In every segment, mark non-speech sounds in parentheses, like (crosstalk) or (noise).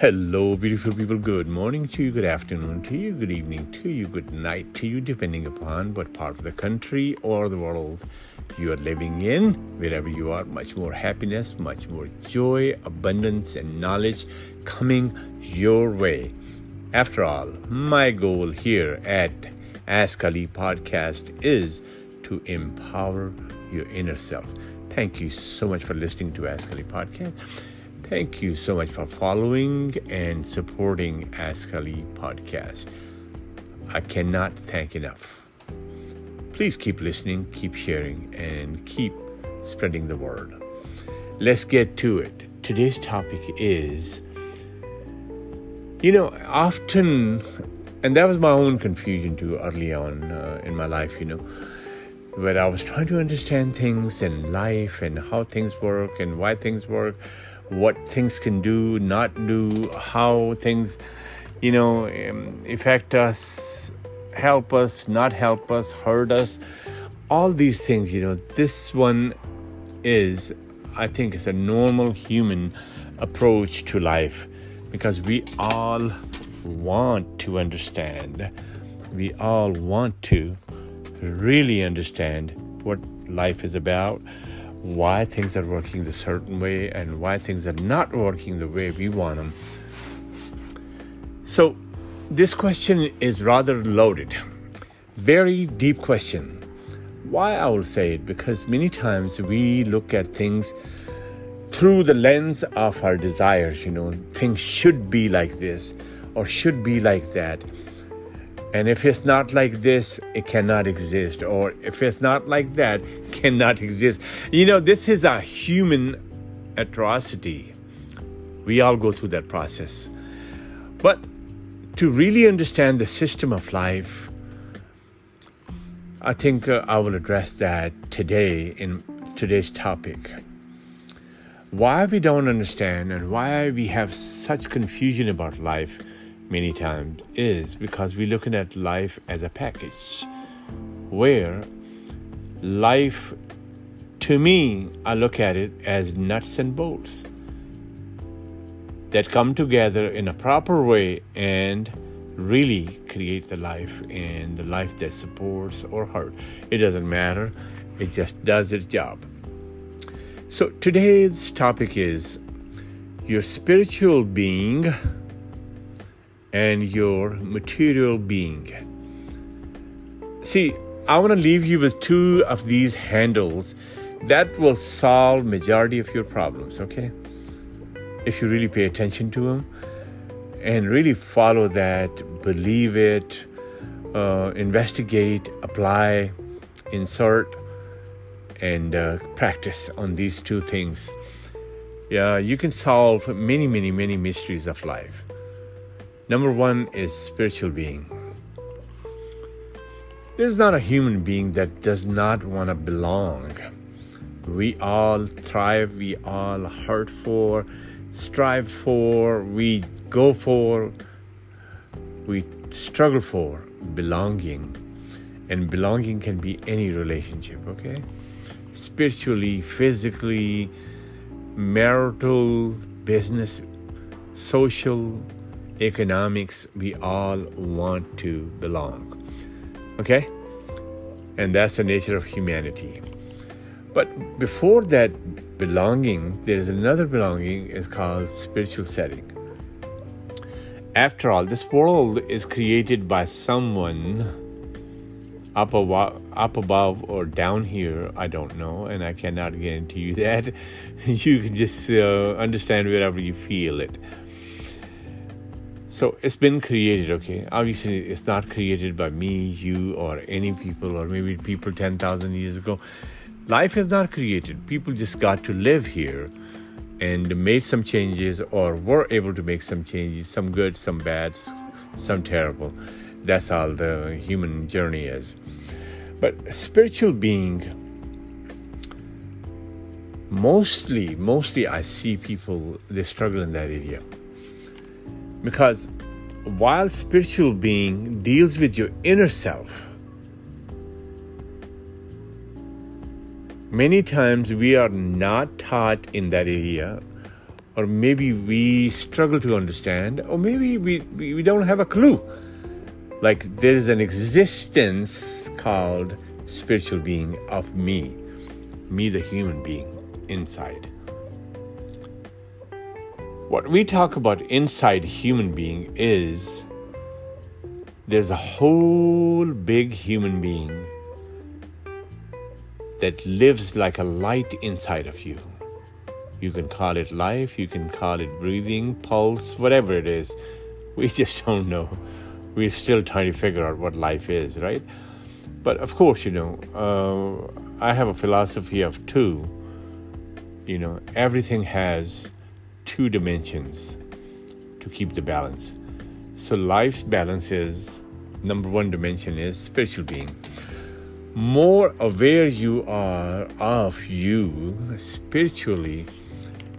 Hello, beautiful people. Good morning to you, good afternoon to you, good evening to you, good night to you, depending upon what part of the country or the world you are living in. Wherever you are, much more happiness, much more joy, abundance, and knowledge coming your way. After all, my goal here at Ask Ali Podcast is to empower your inner self. Thank you so much for listening to Ask Ali Podcast. Thank you so much for following and supporting Ask Ali Podcast. I cannot thank enough. Please keep listening, keep sharing, and keep spreading the word. Let's get to it. Today's topic is you know, often, and that was my own confusion too early on uh, in my life, you know, where I was trying to understand things in life and how things work and why things work, what things can do, not do, how things, you know, um, affect us, help us, not help us, hurt us, all these things, you know, this one is, I think, is a normal human approach to life because we all want to understand. We all want to really understand what life is about, why things are working the certain way, and why things are not working the way we want them. So, this question is rather loaded. Very deep question. Why I will say it? Because many times we look at things through the lens of our desires, you know, things should be like this or should be like that. And if it's not like this, it cannot exist. Or if it's not like that, (laughs) cannot exist. You know, this is a human atrocity. We all go through that process. But to really understand the system of life, I think uh, I will address that today in today's topic why we don't understand and why we have such confusion about life many times is because we're looking at life as a package where life to me i look at it as nuts and bolts that come together in a proper way and really create the life and the life that supports or hurt. It doesn't matter. It just does its job. So today's topic is your spiritual being and your material being. See, I want to leave you with two of these handles that will solve majority of your problems, okay? If you really pay attention to them and really follow that, believe it, uh, investigate, apply, insert, and uh, practice on these two things, yeah, you can solve many, many, many mysteries of life. Number one is spiritual being. There's not a human being that does not want to belong. We all thrive, we all hurt for, strive for, we go for, we struggle for belonging. And belonging can be any relationship, okay? spiritually, physically, marital, business, social, economics, we all want to belong. Okay? And that's the nature of humanity. But before that belonging, there's another belonging, is called spiritual setting. After all, this world is created by someone up above, up above or down here, I don't know, and I cannot guarantee you (laughs) that. you can just uh, understand wherever you feel it. So it's been created, okay? Obviously, it's not created by me, you, or any people, or maybe people 10,000 years ago. Life is not created. People just got to live here and made some changes, or were able to make some changes, some good, some bad, some terrible that's all the human journey is. But spiritual being, mostly, mostly I see people, they struggle in that area. Because while spiritual being deals with your inner self, many times we are not taught in that area or maybe we struggle to understand, or maybe we, we, don't have a clue. Like there is an existence called spiritual being of me, me, the human being inside. What we talk about inside human being is there's a whole big human being that lives like a light inside of you. You can call it life, you can call it breathing, pulse, whatever it is. We (laughs) just don't know. We're still trying to figure out what life is, right? But of course, you know, uh, I have a philosophy of two. You know, everything has two dimensions to keep the balance. So life's balance is number one dimension is spiritual being more aware you are of you spiritually,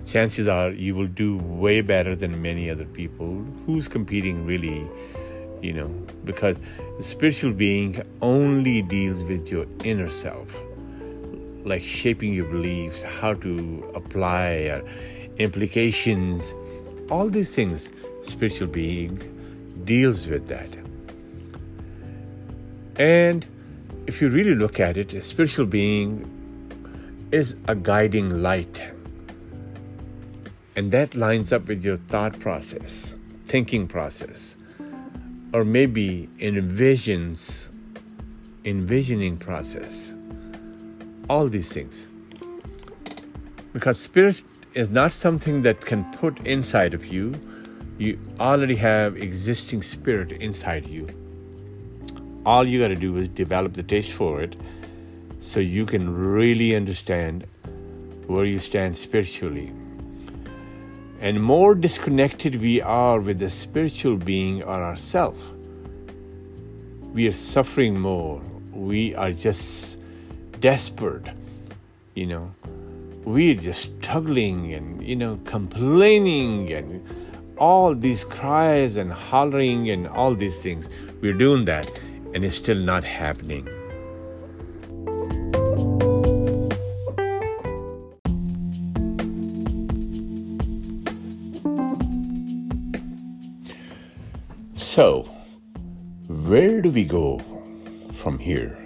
chances are you will do way better than many other people who's competing really, you know, because the spiritual being only deals with your inner self, like shaping your beliefs, how to apply uh, implications, all these things. Spiritual being deals with that. And if you really look at it, a spiritual being is a guiding light. And that lines up with your thought process, thinking process, or maybe envisions, envisioning process. All these things. Because spirit is not something that can put inside of you. You already have existing spirit inside you all you got to do is develop the taste for it so you can really understand where you stand spiritually. And more disconnected we are with the spiritual being or ourself, we are suffering more. We are just desperate, you know. We're just struggling and, you know, complaining and all these cries and hollering and all these things. We're doing that and it's still not happening. So, where do we go from here?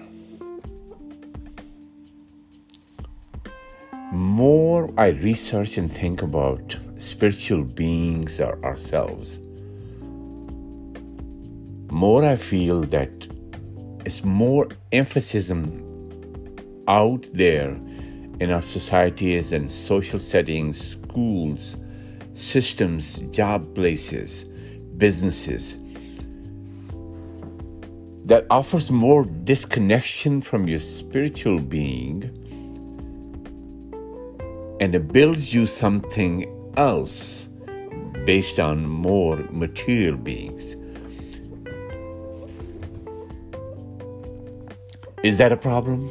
More I research and think about spiritual beings or ourselves, more I feel that it's more emphasis out there in our societies and social settings, schools, systems, job places, businesses that offers more disconnection from your spiritual being and it builds you something else based on more material beings. Is that a problem?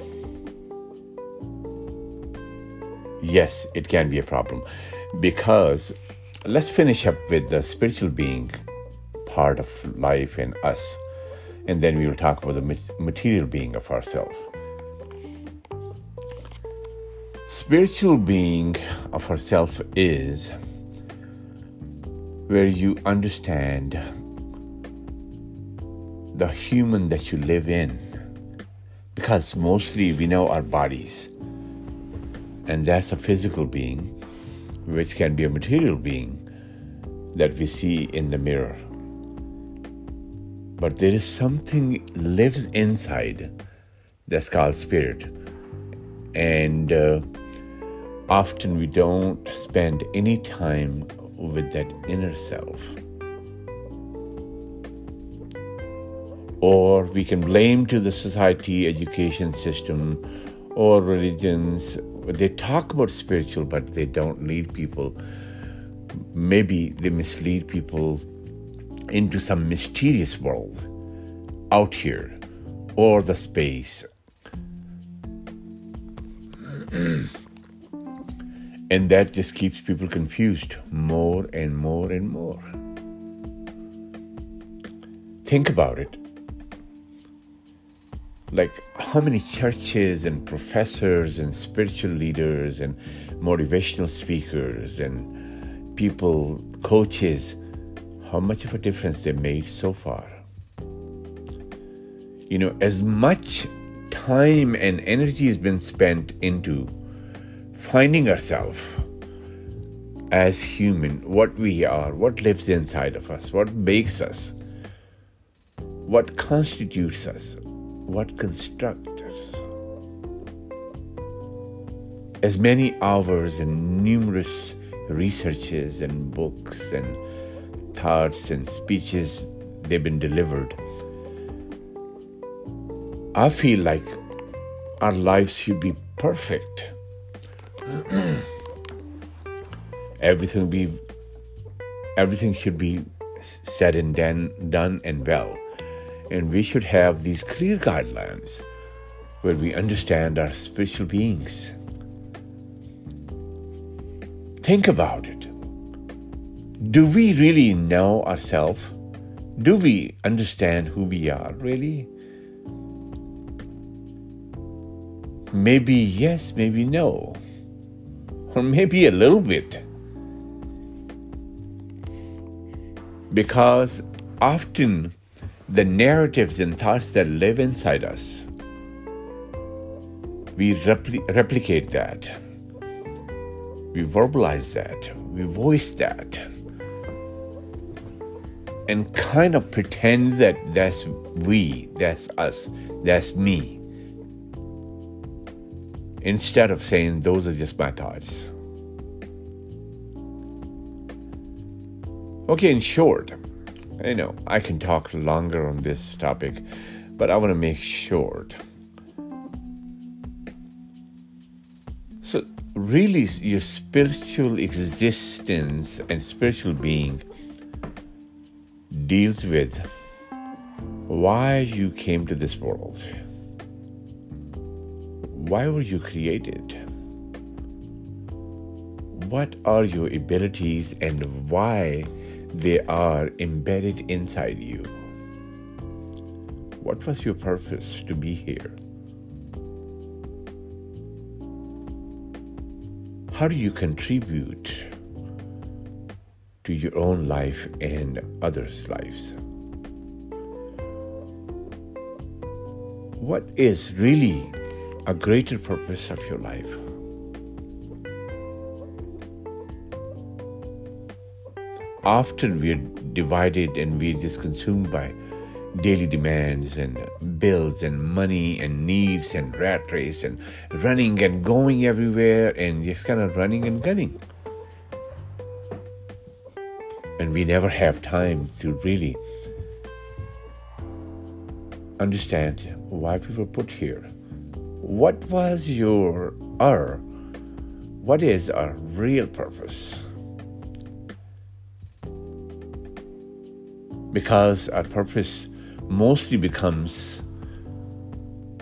Yes, it can be a problem because let's finish up with the spiritual being part of life in us, and then we will talk about the material being of ourselves. Spiritual being of ourself is where you understand the human that you live in. Because mostly we know our bodies, and that's a physical being, which can be a material being that we see in the mirror. But there is something lives inside that's called spirit, and uh, often we don't spend any time with that inner self. or we can blame to the society, education system, or religions. They talk about spiritual, but they don't lead people. Maybe they mislead people into some mysterious world out here or the space. (clears throat) and that just keeps people confused more and more and more. Think about it like how many churches and professors and spiritual leaders and motivational speakers and people, coaches, how much of a difference they made so far. You know, as much time and energy has been spent into finding ourselves as human, what we are, what lives inside of us, what makes us, what constitutes us, what constructs us. As many hours and numerous researches and books and thoughts and speeches they've been delivered, I feel like our lives should be perfect. (clears throat) everything be everything should be said and done, done and well. And we should have these clear guidelines where we understand our spiritual beings. Think about it. Do we really know ourselves? Do we understand who we are, really? Maybe yes, maybe no. Or maybe a little bit. Because often the narratives and thoughts that live inside us, we repli- replicate that, we verbalize that, we voice that, and kind of pretend that that's we, that's us, that's me, instead of saying those are just my thoughts. Okay, in short, I know I can talk longer on this topic, but I want to make short. So, really, your spiritual existence and spiritual being deals with why you came to this world. Why were you created? What are your abilities and why? They are embedded inside you. What was your purpose to be here? How do you contribute to your own life and others' lives? What is really a greater purpose of your life? often we're divided and we're just consumed by daily demands and bills and money and needs and rat race and running and going everywhere and just kind of running and gunning. And we never have time to really understand why we were put here. What was your, our, what is our real purpose? because our purpose mostly becomes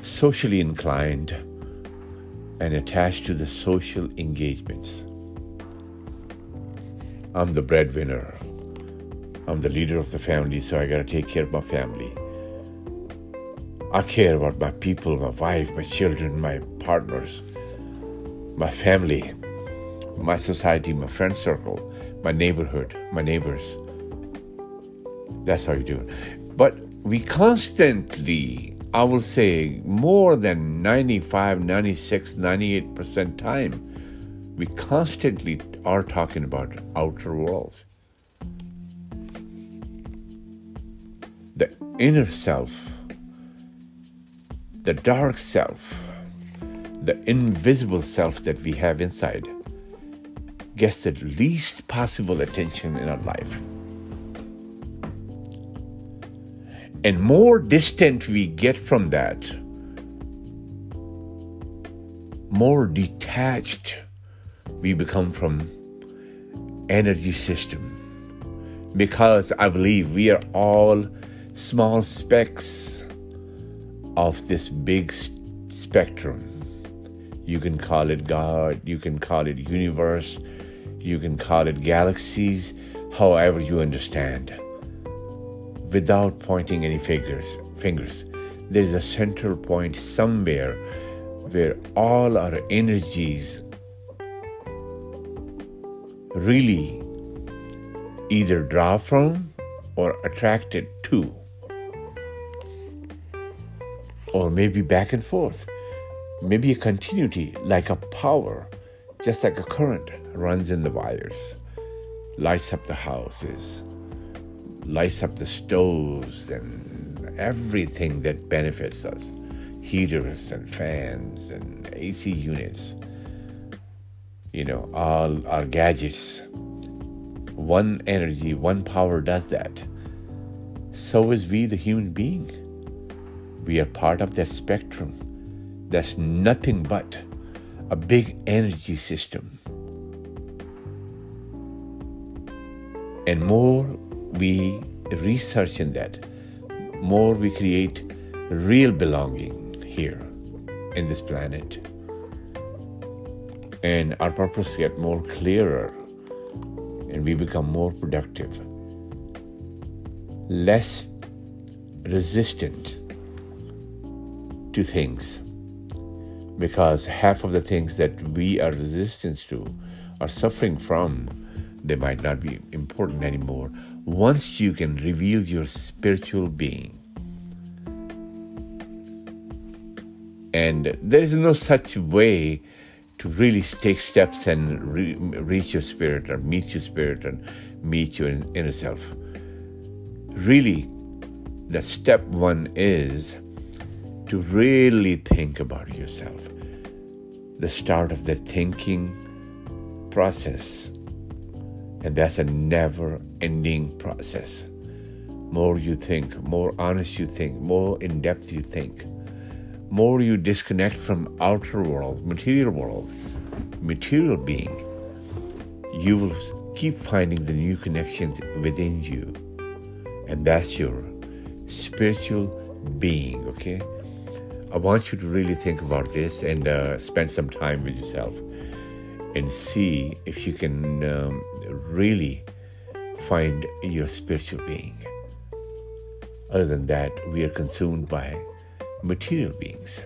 socially inclined and attached to the social engagements. I'm the breadwinner. I'm the leader of the family, so I gotta take care of my family. I care about my people, my wife, my children, my partners, my family, my society, my friend circle, my neighborhood, my neighbors. That's how you do it. But we constantly, I will say, more than 95, 96, 98% time, we constantly are talking about outer world. The inner self, the dark self, the invisible self that we have inside gets the least possible attention in our life. And more distant we get from that, more detached we become from energy system because i believe we are all small specks of this big spectrum you can call it god you can call it universe you can call it galaxies however you understand without pointing any fingers. Fingers. There is a central point somewhere where all our energies really either draw from or attracted to, or maybe back and forth, maybe a continuity like a power, just like a current runs in the wires, lights up the houses, lights up the stoves, and everything that benefits us heaters and fans and AC units, you know, all our gadgets one energy, one power does that. So is we, the human being. We are part of that spectrum. That's nothing but a big energy system. And more we research in that, more we create real belonging here in this planet. And our purpose get more clearer and we become more productive, less resistant to things. Because half of the things that we are resistant to are suffering from, they might not be important anymore. Once you can reveal your spiritual being, and there is no such way to really take steps and re- reach your spirit or meet your spirit and meet your inner self. Really, the step one is to really think about yourself. The start of the thinking process. And that's a never ending process. More you think, more honest you think, more in depth you think, more you disconnect from outer world, material world, material being, you will keep finding the new connections within you. And that's your spiritual being, okay? I want you to really think about this and uh, spend some time with yourself and see if you can um, really find your spiritual being. Other than that, we are consumed by material beings.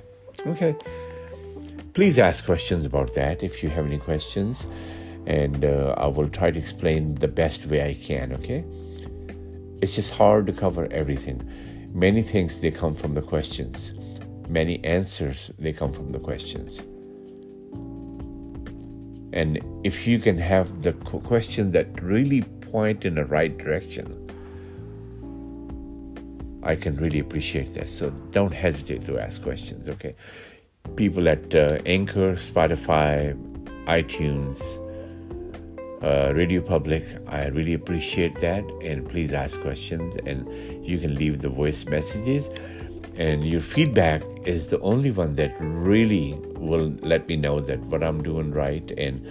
Okay. Please ask questions about that if you have any questions, and uh, I will try to explain the best way I can. Okay. It's just hard to cover everything. Many things they come from the questions. Many answers they come from the questions. And if you can have the questions that really point in the right direction, I can really appreciate that. So don't hesitate to ask questions, okay? People at uh, Anchor, Spotify, iTunes, uh, Radio Public, I really appreciate that. And please ask questions and you can leave the voice messages. And your feedback is the only one that really will let me know that what I'm doing right and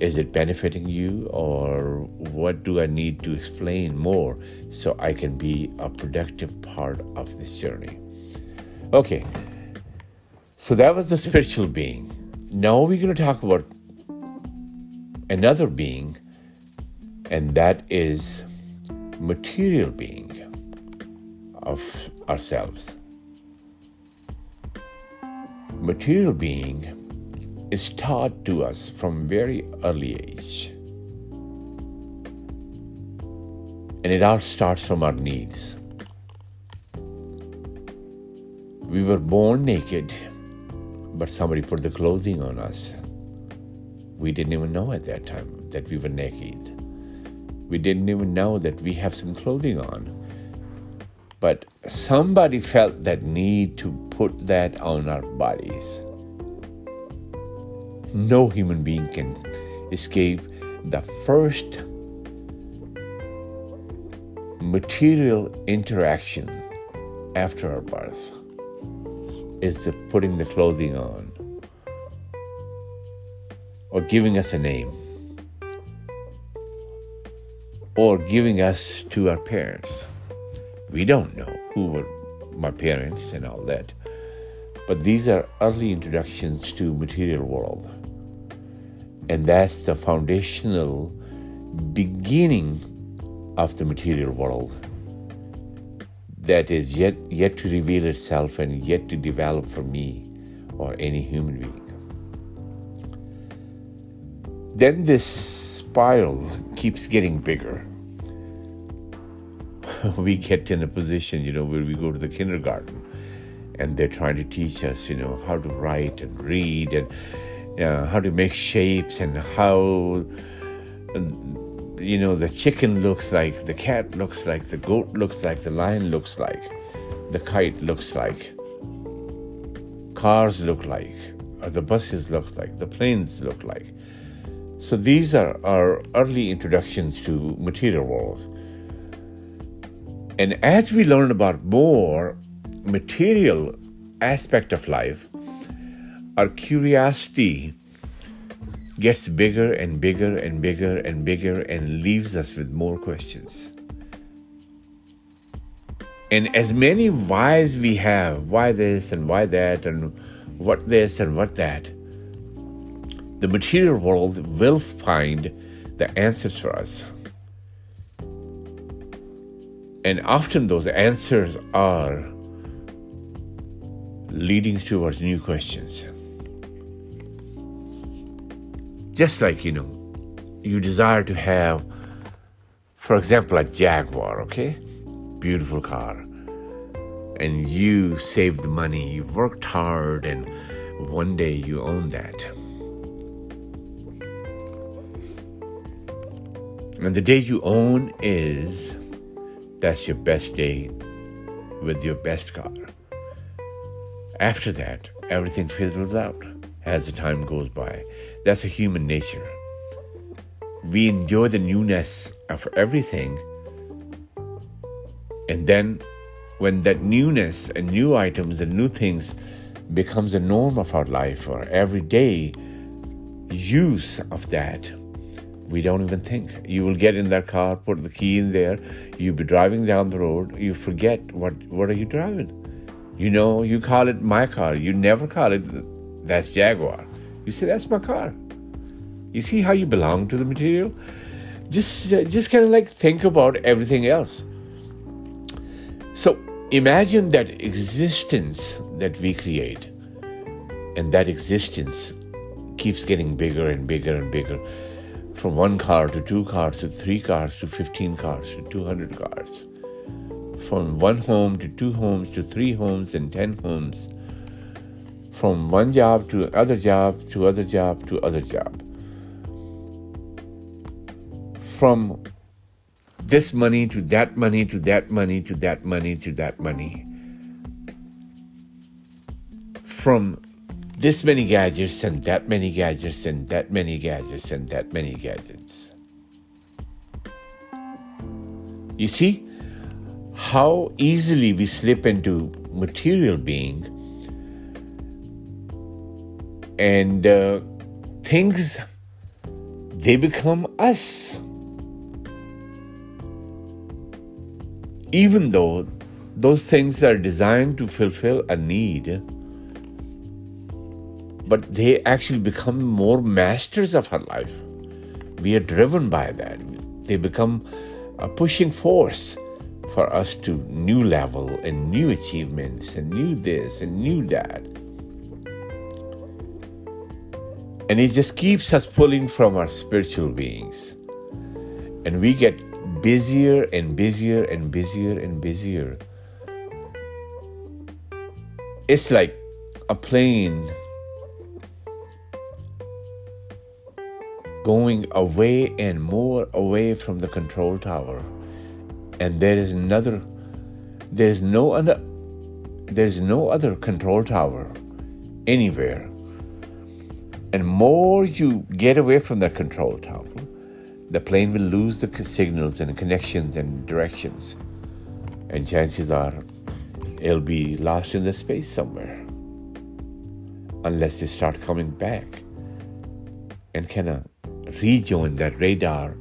is it benefiting you or what do I need to explain more so I can be a productive part of this journey? Okay, so that was the spiritual being. Now we're going to talk about another being, and that is material being of ourselves. Material being is taught to us from very early age. And it all starts from our needs. We were born naked, but somebody put the clothing on us. We didn't even know at that time that we were naked. We didn't even know that we have some clothing on. But somebody felt that need to put that on our bodies no human being can escape the first material interaction after our birth is the putting the clothing on or giving us a name or giving us to our parents. We don't know who were my parents and all that. But these are early introductions to material world. And that's the foundational beginning of the material world that is yet yet to reveal itself and yet to develop for me or any human being. Then this spiral keeps getting bigger (laughs) we get in a position, you know, where we go to the kindergarten and they're trying to teach us, you know, how to write and read and uh, how to make shapes and how, you know, the chicken looks like, the cat looks like, the goat looks like, the lion looks like, the kite looks like, cars look like, or the buses look like, the planes look like. So these are our early introductions to material world. And as we learn about more material aspect of life, our curiosity gets bigger and bigger and bigger and bigger and leaves us with more questions. And as many whys we have, why this and why that, and what this and what that, the material world will find the answers for us. And often those answers are leading towards new questions. Just like, you know, you desire to have, for example, a Jaguar, okay? Beautiful car. And you saved the money, you worked hard, and one day you own that. And the day you own is that's your best day with your best car. After that, everything fizzles out as the time goes by. That's a human nature. We enjoy the newness of everything, and then when that newness and new items and new things becomes a norm of our life or everyday use of that, we don't even think. You will get in that car, put the key in there, you'll be driving down the road, you forget what what are you driving? You know, you call it my car. You never call it that's Jaguar. You say that's my car. You see how you belong to the material? Just just kind of like think about everything else. So imagine that existence that we create and that existence keeps getting bigger and bigger and bigger from one car to two cars to three cars to 15 cars to 200 cars. From one home to two homes to three homes and ten homes, from one job to other job to other job to other job, from this money to that money to that money to that money to that money, from this many gadgets and that many gadgets and that many gadgets and that many gadgets. You see, how easily we slip into material being and uh, things they become us even though those things are designed to fulfill a need but they actually become more masters of our life we are driven by that they become a pushing force for us to new level and new achievements and new this and new that. And it just keeps us pulling from our spiritual beings. And we get busier and busier and busier and busier. It's like a plane going away and more away from the control tower. And there is another there's no other there's no other control tower anywhere. And more you get away from that control tower the plane will lose the signals and connections and directions. And chances are it'll be lost in the space somewhere unless they start coming back and kind of rejoin that radar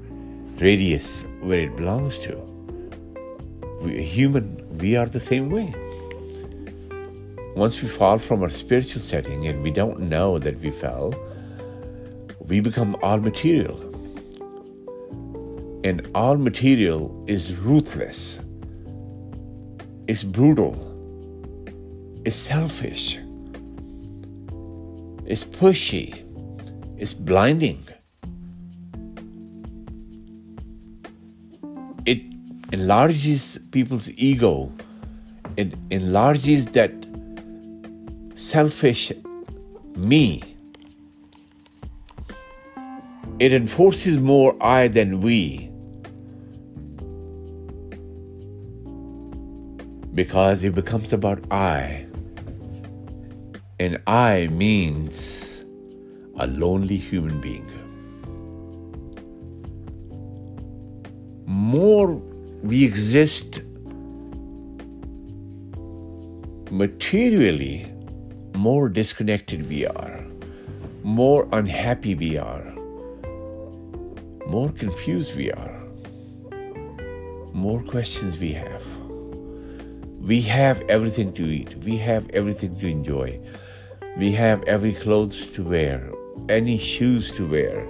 radius where it belongs to we, human, we are the same way. Once we fall from our spiritual setting and we don't know that we fell, we become all material. And all material is ruthless, it's brutal, it's selfish, it's pushy, it's blinding. It enlarges people's ego, it enlarges that selfish me. It enforces more I than we. Because it becomes about I. And I means a lonely human being. More we exist materially, more disconnected we are, more unhappy we are, more confused we are, more questions we have. We have everything to eat, we have everything to enjoy, we have every clothes to wear, any shoes to wear.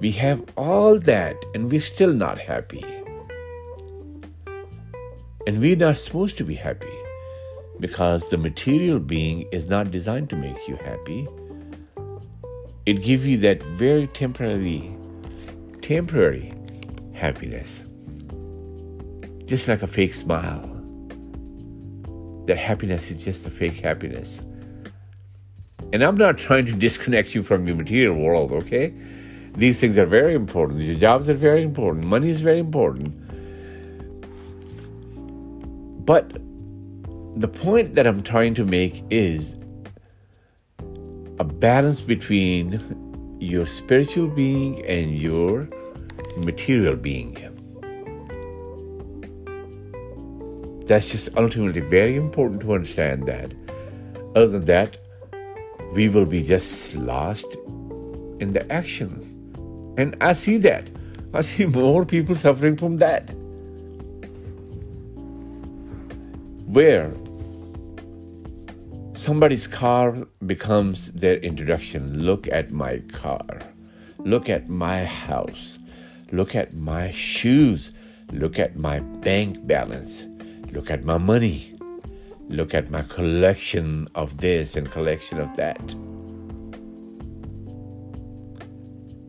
We have all that and we're still not happy. And we're not supposed to be happy because the material being is not designed to make you happy. It gives you that very temporary, temporary happiness, just like a fake smile. That happiness is just a fake happiness. And I'm not trying to disconnect you from your material world, okay? These things are very important. Your jobs are very important. Money is very important. But the point that I'm trying to make is a balance between your spiritual being and your material being. That's just ultimately very important to understand that. Other than that, we will be just lost in the action. And I see that. I see (laughs) more people suffering from that. where somebody's car becomes their introduction. Look at my car. Look at my house. Look at my shoes. Look at my bank balance. Look at my money. Look at my collection of this and collection of that.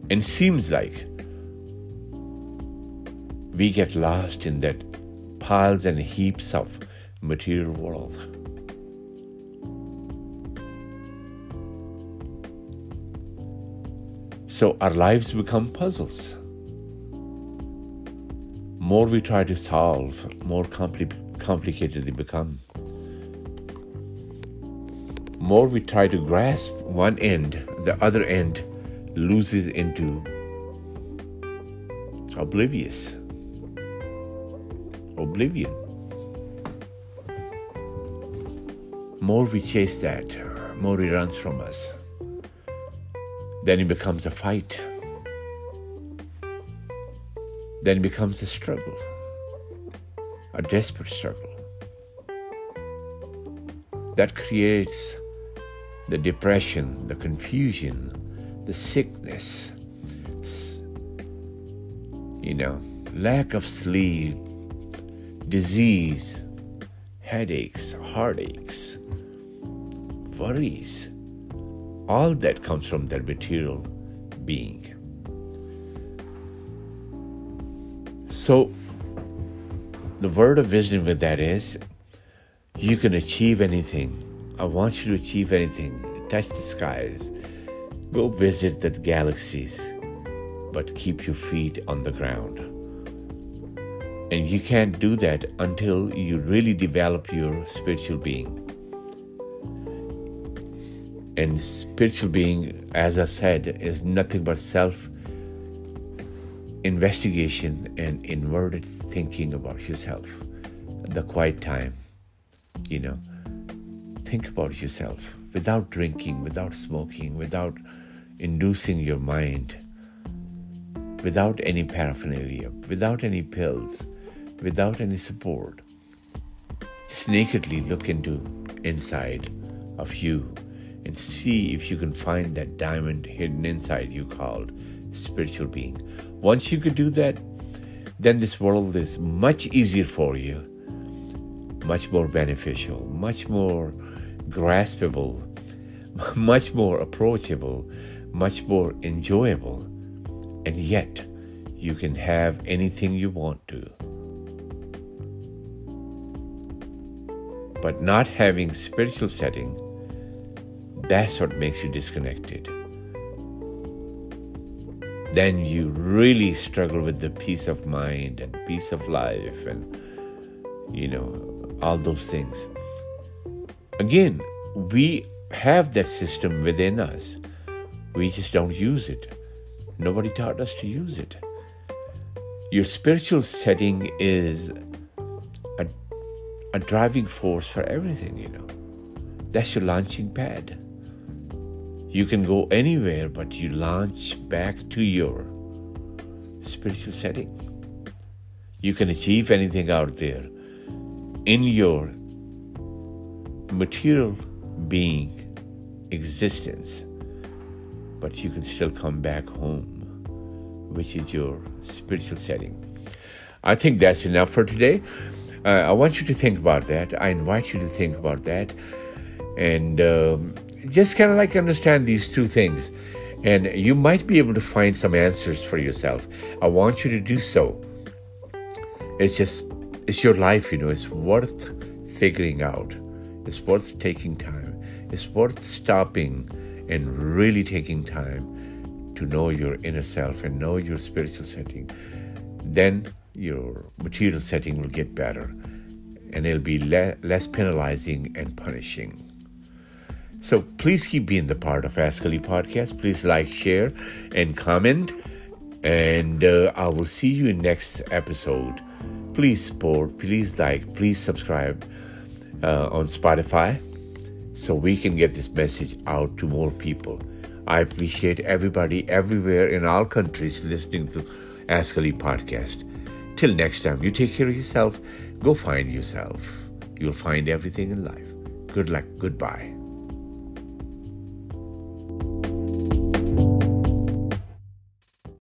And seems like we get lost in that piles and heaps of material world. So our lives become puzzles. More we try to solve, more compli- complicated they become. More we try to grasp one end, the other end loses into oblivious, oblivion. more we chase that, more it runs from us. Then it becomes a fight. Then it becomes a struggle, a desperate struggle. That creates the depression, the confusion, the sickness, you know, lack of sleep, disease, headaches, heartaches, worries. All that comes from their material being. So, the word of wisdom with that is you can achieve anything. I want you to achieve anything. Touch the skies. Go visit the galaxies, but keep your feet on the ground. And you can't do that until you really develop your spiritual being. And spiritual being, as I said, is nothing but self investigation and inverted thinking about yourself. The quiet time, you know. Think about yourself without drinking, without smoking, without inducing your mind, without any paraphernalia, without any pills, without any support. Just nakedly look into inside of you and see if you can find that diamond hidden inside you called spiritual being. Once you could do that, then this world is much easier for you, much more beneficial, much more graspable, (laughs) much more approachable, much more enjoyable, and yet you can have anything you want to. But not having spiritual setting, that's what makes you disconnected. Then you really struggle with the peace of mind and peace of life and, you know, all those things. Again, we have that system within us. We just don't use it. Nobody taught us to use it. Your spiritual setting is a, a driving force for everything, you know. That's your launching pad. You can go anywhere, but you launch back to your spiritual setting. You can achieve anything out there in your material being existence, but you can still come back home, which is your spiritual setting. I think that's enough for today. Uh, I want you to think about that. I invite you to think about that and um, just kind of like understand these two things. And you might be able to find some answers for yourself. I want you to do so. It's just, it's your life, you know, it's worth figuring out. It's worth taking time. It's worth stopping and really taking time to know your inner self and know your spiritual setting. Then your material setting will get better and it'll be le- less penalizing and punishing. So please keep being the part of Ask Ali podcast. Please like, share, and comment. And uh, I will see you in next episode. Please support, please like, please subscribe uh, on Spotify so we can get this message out to more people. I appreciate everybody everywhere in all countries listening to Ask Ali podcast. Till next time, you take care of yourself. Go find yourself. You'll find everything in life. Good luck. Goodbye.